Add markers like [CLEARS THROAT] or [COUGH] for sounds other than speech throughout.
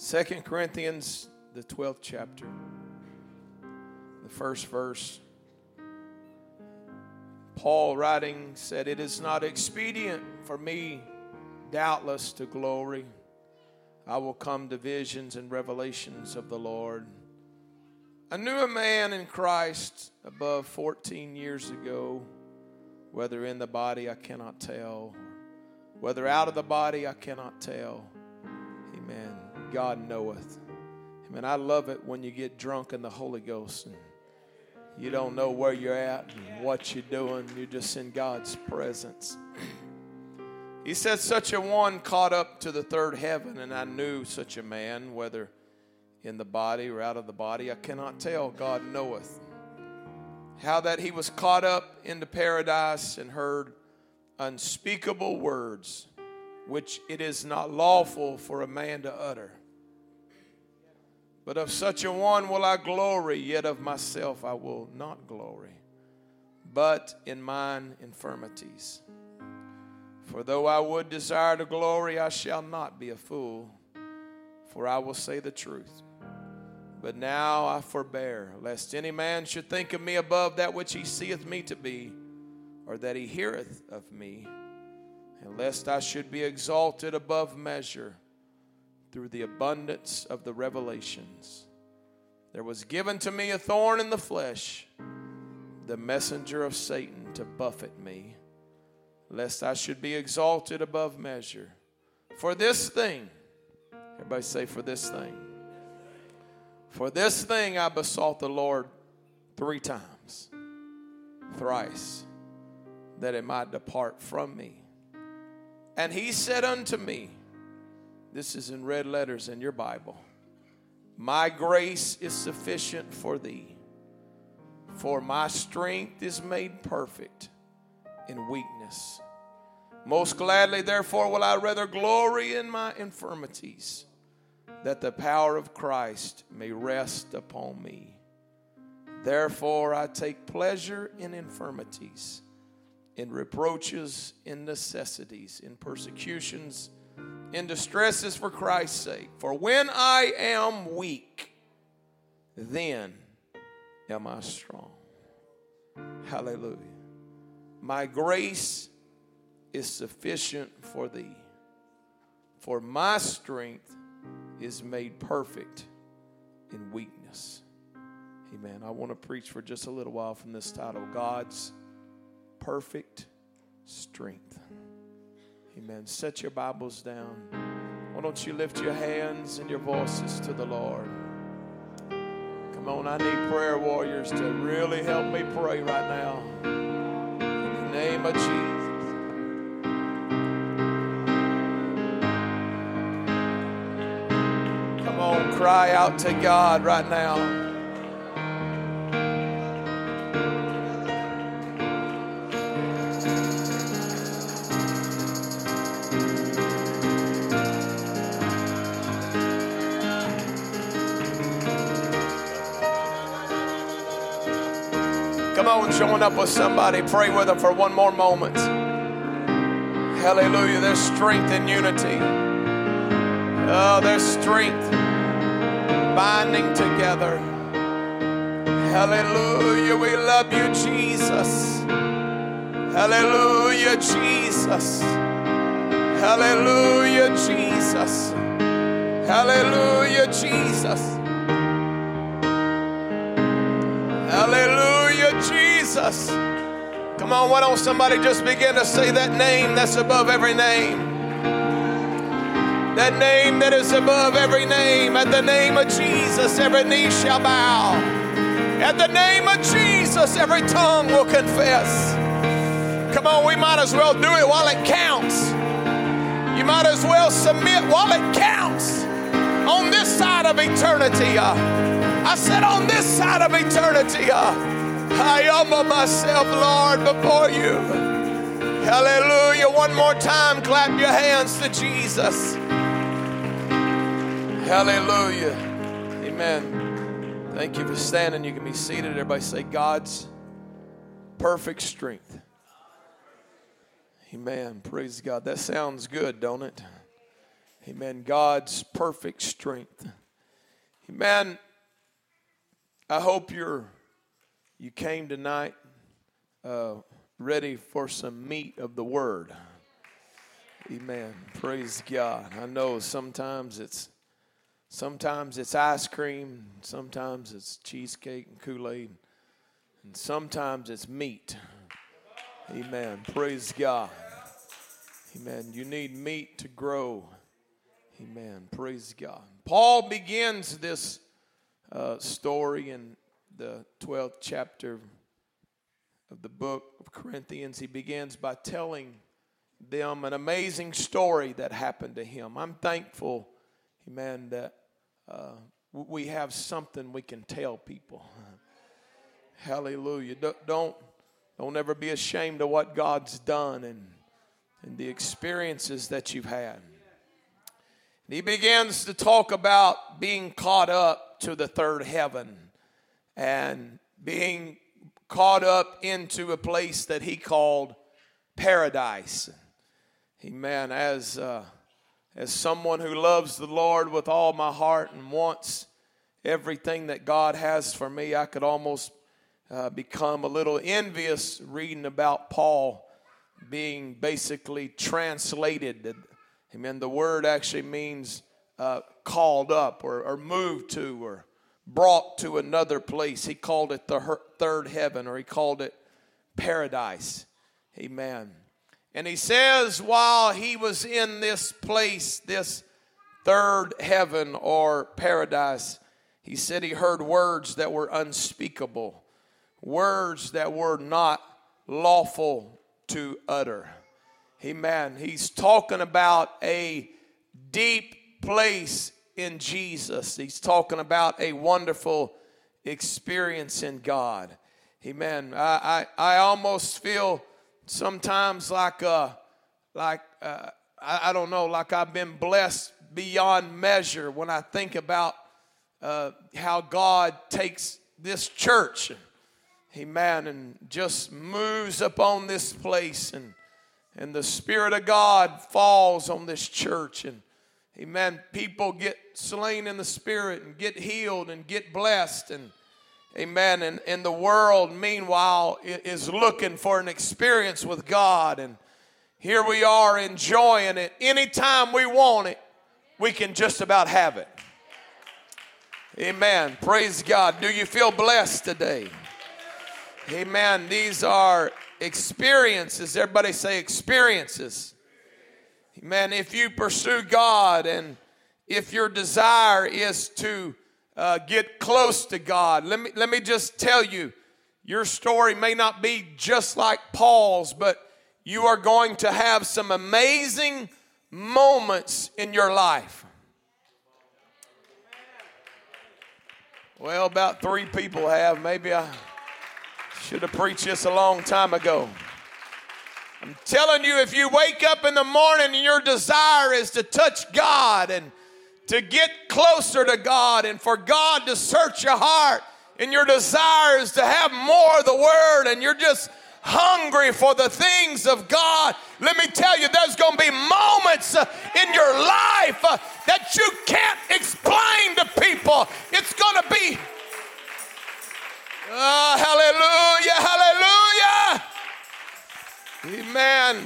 Second Corinthians, the 12th chapter, the first verse. Paul writing said, It is not expedient for me, doubtless, to glory. I will come to visions and revelations of the Lord. I knew a man in Christ above 14 years ago, whether in the body I cannot tell, whether out of the body I cannot tell. God knoweth. I mean, I love it when you get drunk in the Holy Ghost and you don't know where you're at and what you're doing. You're just in God's presence. [CLEARS THROAT] he said, Such a one caught up to the third heaven, and I knew such a man, whether in the body or out of the body, I cannot tell. God knoweth. How that he was caught up into paradise and heard unspeakable words, which it is not lawful for a man to utter. But of such a one will I glory, yet of myself I will not glory, but in mine infirmities. For though I would desire to glory, I shall not be a fool, for I will say the truth. But now I forbear, lest any man should think of me above that which he seeth me to be, or that he heareth of me, and lest I should be exalted above measure through the abundance of the revelations. There was given to me a thorn in the flesh, the messenger of Satan to buffet me, lest I should be exalted above measure. For this thing, everybody say, for this thing. For this thing I besought the Lord three times, thrice, that it might depart from me. And he said unto me, this is in red letters in your Bible. My grace is sufficient for thee, for my strength is made perfect in weakness. Most gladly, therefore, will I rather glory in my infirmities, that the power of Christ may rest upon me. Therefore, I take pleasure in infirmities, in reproaches, in necessities, in persecutions in distresses for Christ's sake. For when I am weak, then am I strong. Hallelujah. My grace is sufficient for thee, for my strength is made perfect in weakness. Amen. I want to preach for just a little while from this title God's perfect strength. Amen. Set your Bibles down. Why don't you lift your hands and your voices to the Lord? Come on, I need prayer warriors to really help me pray right now. In the name of Jesus. Come on, cry out to God right now. Showing up with somebody. Pray with them for one more moment. Hallelujah. There's strength in unity. Oh, there's strength binding together. Hallelujah. We love you, Jesus. Hallelujah, Jesus. Hallelujah, Jesus. Hallelujah, Jesus. Jesus. Come on, why don't somebody just begin to say that name that's above every name? That name that is above every name. At the name of Jesus, every knee shall bow. At the name of Jesus, every tongue will confess. Come on, we might as well do it while it counts. You might as well submit while it counts. On this side of eternity, uh, I said, on this side of eternity, uh, I humble myself, Lord, before you. Hallelujah. One more time, clap your hands to Jesus. Hallelujah. Amen. Thank you for standing. You can be seated. Everybody say, God's perfect strength. Amen. Praise God. That sounds good, don't it? Amen. God's perfect strength. Amen. I hope you're you came tonight uh, ready for some meat of the word. Amen. Praise God. I know sometimes it's sometimes it's ice cream, sometimes it's cheesecake and Kool-Aid, and sometimes it's meat. Amen. Praise God. Amen. You need meat to grow. Amen. Praise God. Paul begins this uh, story in the 12th chapter of the book of Corinthians. He begins by telling them an amazing story that happened to him. I'm thankful, amen, that uh, we have something we can tell people. [LAUGHS] Hallelujah. Don't, don't ever be ashamed of what God's done and, and the experiences that you've had. He begins to talk about being caught up to the third heaven and being caught up into a place that he called paradise. Amen. As, uh, as someone who loves the Lord with all my heart and wants everything that God has for me, I could almost uh, become a little envious reading about Paul being basically translated Amen. The word actually means uh, called up or, or moved to or brought to another place. He called it the third heaven or he called it paradise. Amen. And he says, while he was in this place, this third heaven or paradise, he said he heard words that were unspeakable, words that were not lawful to utter. Amen. He's talking about a deep place in Jesus. He's talking about a wonderful experience in God. Amen. I, I, I almost feel sometimes like uh like uh, I, I don't know like I've been blessed beyond measure when I think about uh, how God takes this church, amen, and just moves upon this place and and the Spirit of God falls on this church. And amen, people get slain in the Spirit and get healed and get blessed. And amen, and, and the world, meanwhile, is looking for an experience with God. And here we are enjoying it. Anytime we want it, we can just about have it. Amen. Praise God. Do you feel blessed today? Amen. These are experiences. Everybody say experiences. Man, if you pursue God and if your desire is to uh, get close to God, let me, let me just tell you, your story may not be just like Paul's, but you are going to have some amazing moments in your life. Well, about three people have. Maybe I. Should have preached this a long time ago. I'm telling you, if you wake up in the morning and your desire is to touch God and to get closer to God and for God to search your heart, and your desire is to have more of the Word, and you're just hungry for the things of God, let me tell you, there's going to be moments uh, in your life uh, that you can't explain to people. It's going to be Oh, hallelujah, hallelujah. Amen.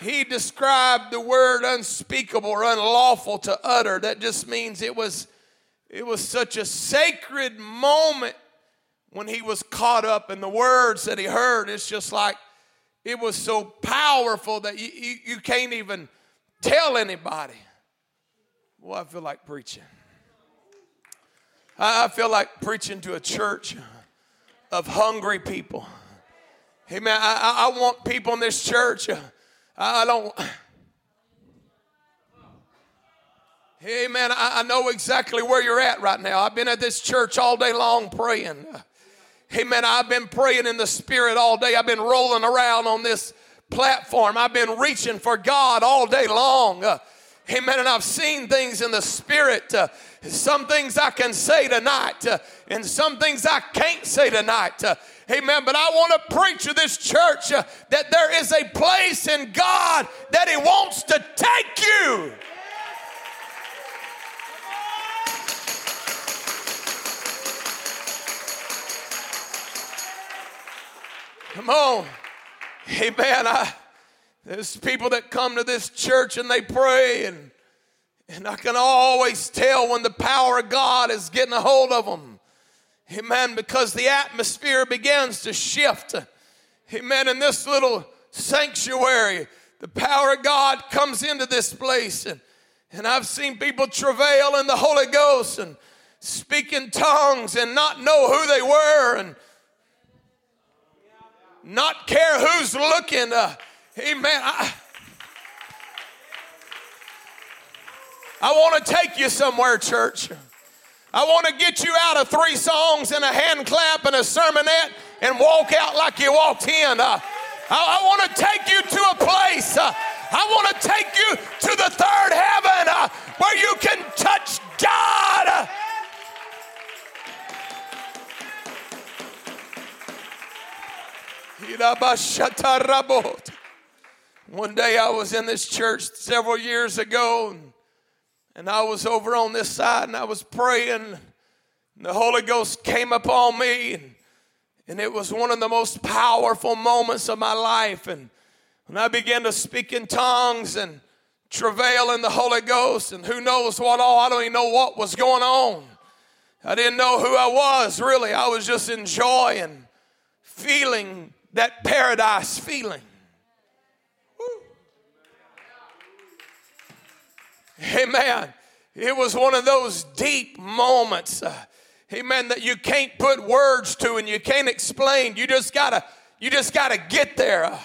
He described the word unspeakable or unlawful to utter. That just means it was it was such a sacred moment when he was caught up in the words that he heard. It's just like it was so powerful that you, you, you can't even tell anybody. Well, I feel like preaching. I feel like preaching to a church of hungry people. Hey man, I, I want people in this church. Uh, I don't. Hey man, I, I know exactly where you're at right now. I've been at this church all day long praying. Hey man, I've been praying in the spirit all day. I've been rolling around on this platform. I've been reaching for God all day long. Amen. And I've seen things in the spirit. Uh, some things I can say tonight, uh, and some things I can't say tonight. Uh, amen. But I want to preach to this church uh, that there is a place in God that He wants to take you. Come on. Amen. I, there's people that come to this church and they pray, and, and I can always tell when the power of God is getting a hold of them. Amen. Because the atmosphere begins to shift. Amen. In this little sanctuary, the power of God comes into this place. And, and I've seen people travail in the Holy Ghost and speak in tongues and not know who they were and not care who's looking. Uh, amen. I, I want to take you somewhere, church. I want to get you out of three songs and a hand clap and a sermonette and walk out like you walked in. Uh, I, I want to take you to a place. Uh, I want to take you to the third heaven uh, where you can touch God. One day I was in this church several years ago, and, I was over on this side and I was praying. And the Holy Ghost came upon me, and, and it was one of the most powerful moments of my life. And when I began to speak in tongues and travail in the Holy Ghost, and who knows what all, I don't even know what was going on. I didn't know who I was really. I was just enjoying, feeling that paradise feeling. Amen. It was one of those deep moments, uh, amen, that you can't put words to and you can't explain. You just gotta, you just gotta get there. Uh,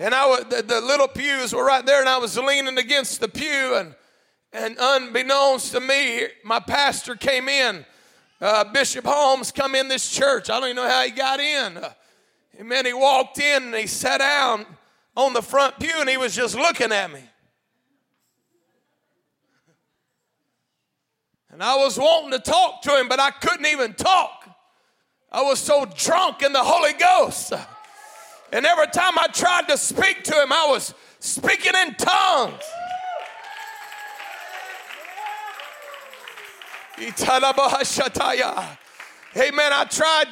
and I was, the, the, little pews were right there, and I was leaning against the pew, and and unbeknownst to me, my pastor came in. Uh, Bishop Holmes come in this church. I don't even know how he got in. Uh, Amen. He walked in and he sat down on the front pew and he was just looking at me. And I was wanting to talk to him, but I couldn't even talk. I was so drunk in the Holy Ghost. And every time I tried to speak to him, I was speaking in tongues. Amen. I tried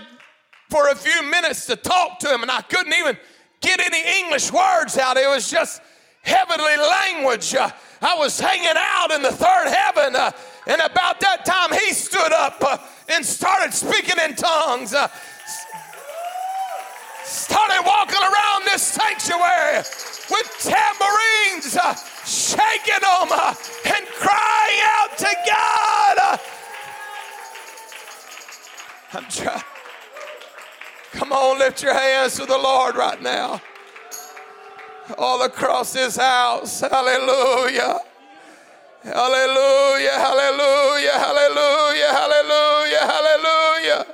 for a few minutes to talk to him, and I couldn't even get any English words out. It was just heavenly language. Uh, I was hanging out in the third heaven, uh, and about that time, he stood up uh, and started speaking in tongues. Uh, started walking around this sanctuary with tambourines, uh, shaking them and crying out to God. I'm trying. Come on, lift your hands to the Lord right now. All across this house. Hallelujah. Hallelujah, hallelujah, hallelujah, hallelujah, hallelujah.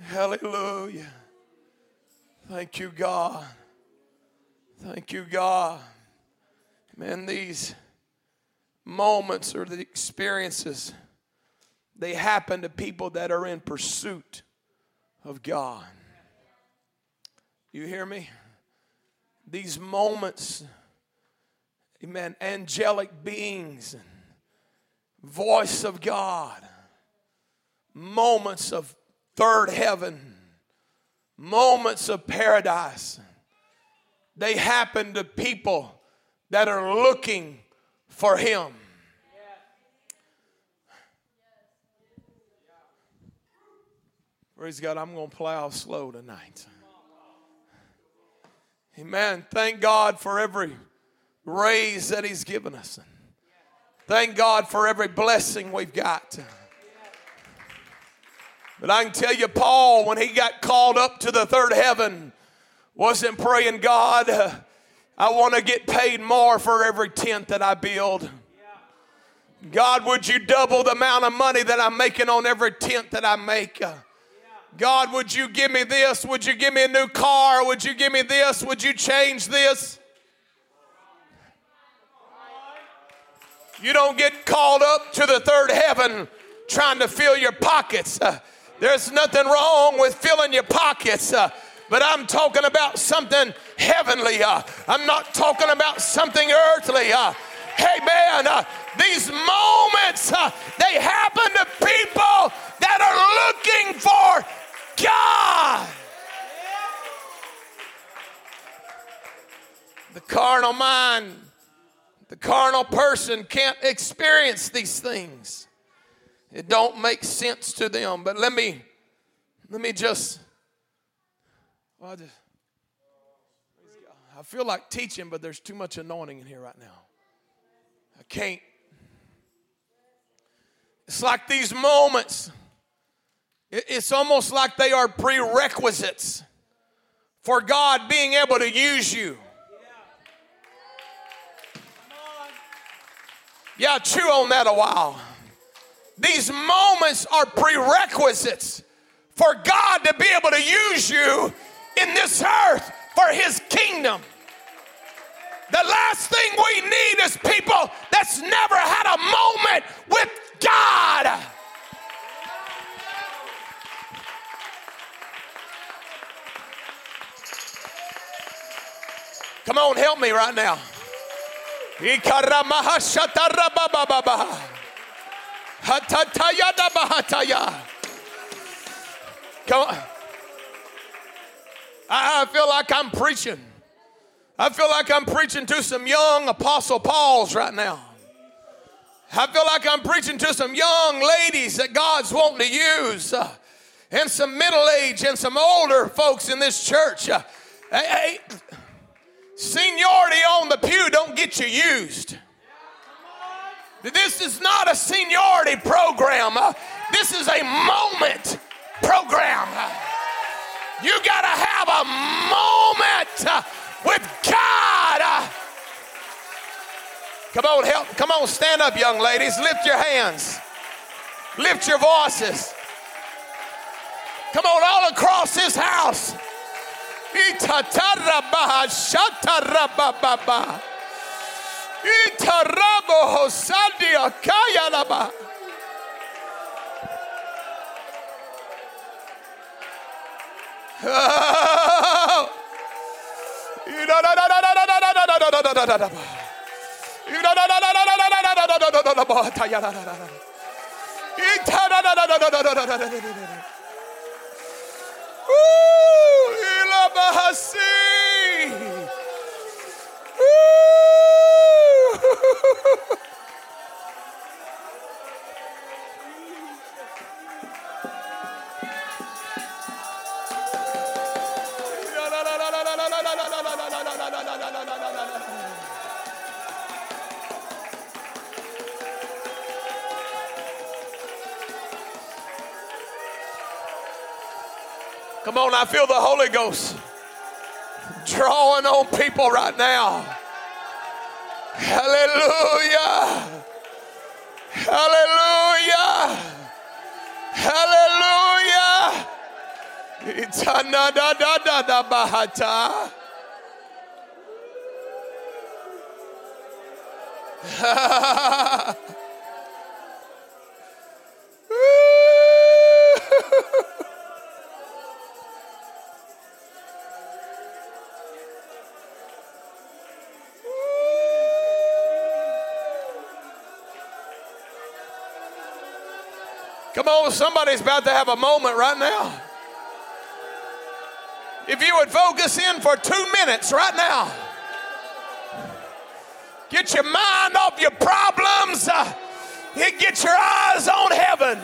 Hallelujah. Thank you, God. Thank you, God. Man, these moments or the experiences, they happen to people that are in pursuit of God. You hear me? These moments, amen, angelic beings and voice of God, moments of third heaven, moments of paradise. They happen to people that are looking for Him. Praise God, I'm going to plow slow tonight. Amen. Thank God for every raise that He's given us. Thank God for every blessing we've got. But I can tell you, Paul, when he got called up to the third heaven, wasn't praying, God, I want to get paid more for every tent that I build. God, would you double the amount of money that I'm making on every tent that I make? God, would you give me this? Would you give me a new car? Would you give me this? Would you change this? You don't get called up to the third heaven trying to fill your pockets. Uh, there's nothing wrong with filling your pockets. Uh, but I'm talking about something heavenly. Uh, I'm not talking about something earthly. Uh. hey, man, uh, these moments, uh, they happen to people that are looking for God. The carnal mind the carnal person can't experience these things. It don't make sense to them. But let me let me just well, I just I feel like teaching, but there's too much anointing in here right now. I can't. It's like these moments, it's almost like they are prerequisites for God being able to use you. Yeah, chew on that a while. These moments are prerequisites for God to be able to use you in this earth for His kingdom. The last thing we need is people that's never had a moment with God. Come on, help me right now. Come on. I feel like I'm preaching. I feel like I'm preaching to some young Apostle Pauls right now. I feel like I'm preaching to some young ladies that God's wanting to use, uh, and some middle age and some older folks in this church. Uh, hey, hey, seniority on the pew don't get you used. This is not a seniority program. Uh, this is a moment program. You got to have a moment uh, with God. Uh, come on, help. Come on, stand up, young ladies. Lift your hands. Lift your voices. Come on, all across this house. Itatarabaha shatarabababa. Itarabo hosandia kayalaba. Woo! [LAUGHS] Bahasi. [LAUGHS] Come on, I feel the Holy Ghost drawing on people right now. Hallelujah. Hallelujah. Hallelujah. Itana da da da da bahata. [LAUGHS] Come on, somebody's about to have a moment right now. If you would focus in for two minutes right now, get your mind off your problems, uh, get your eyes on heaven.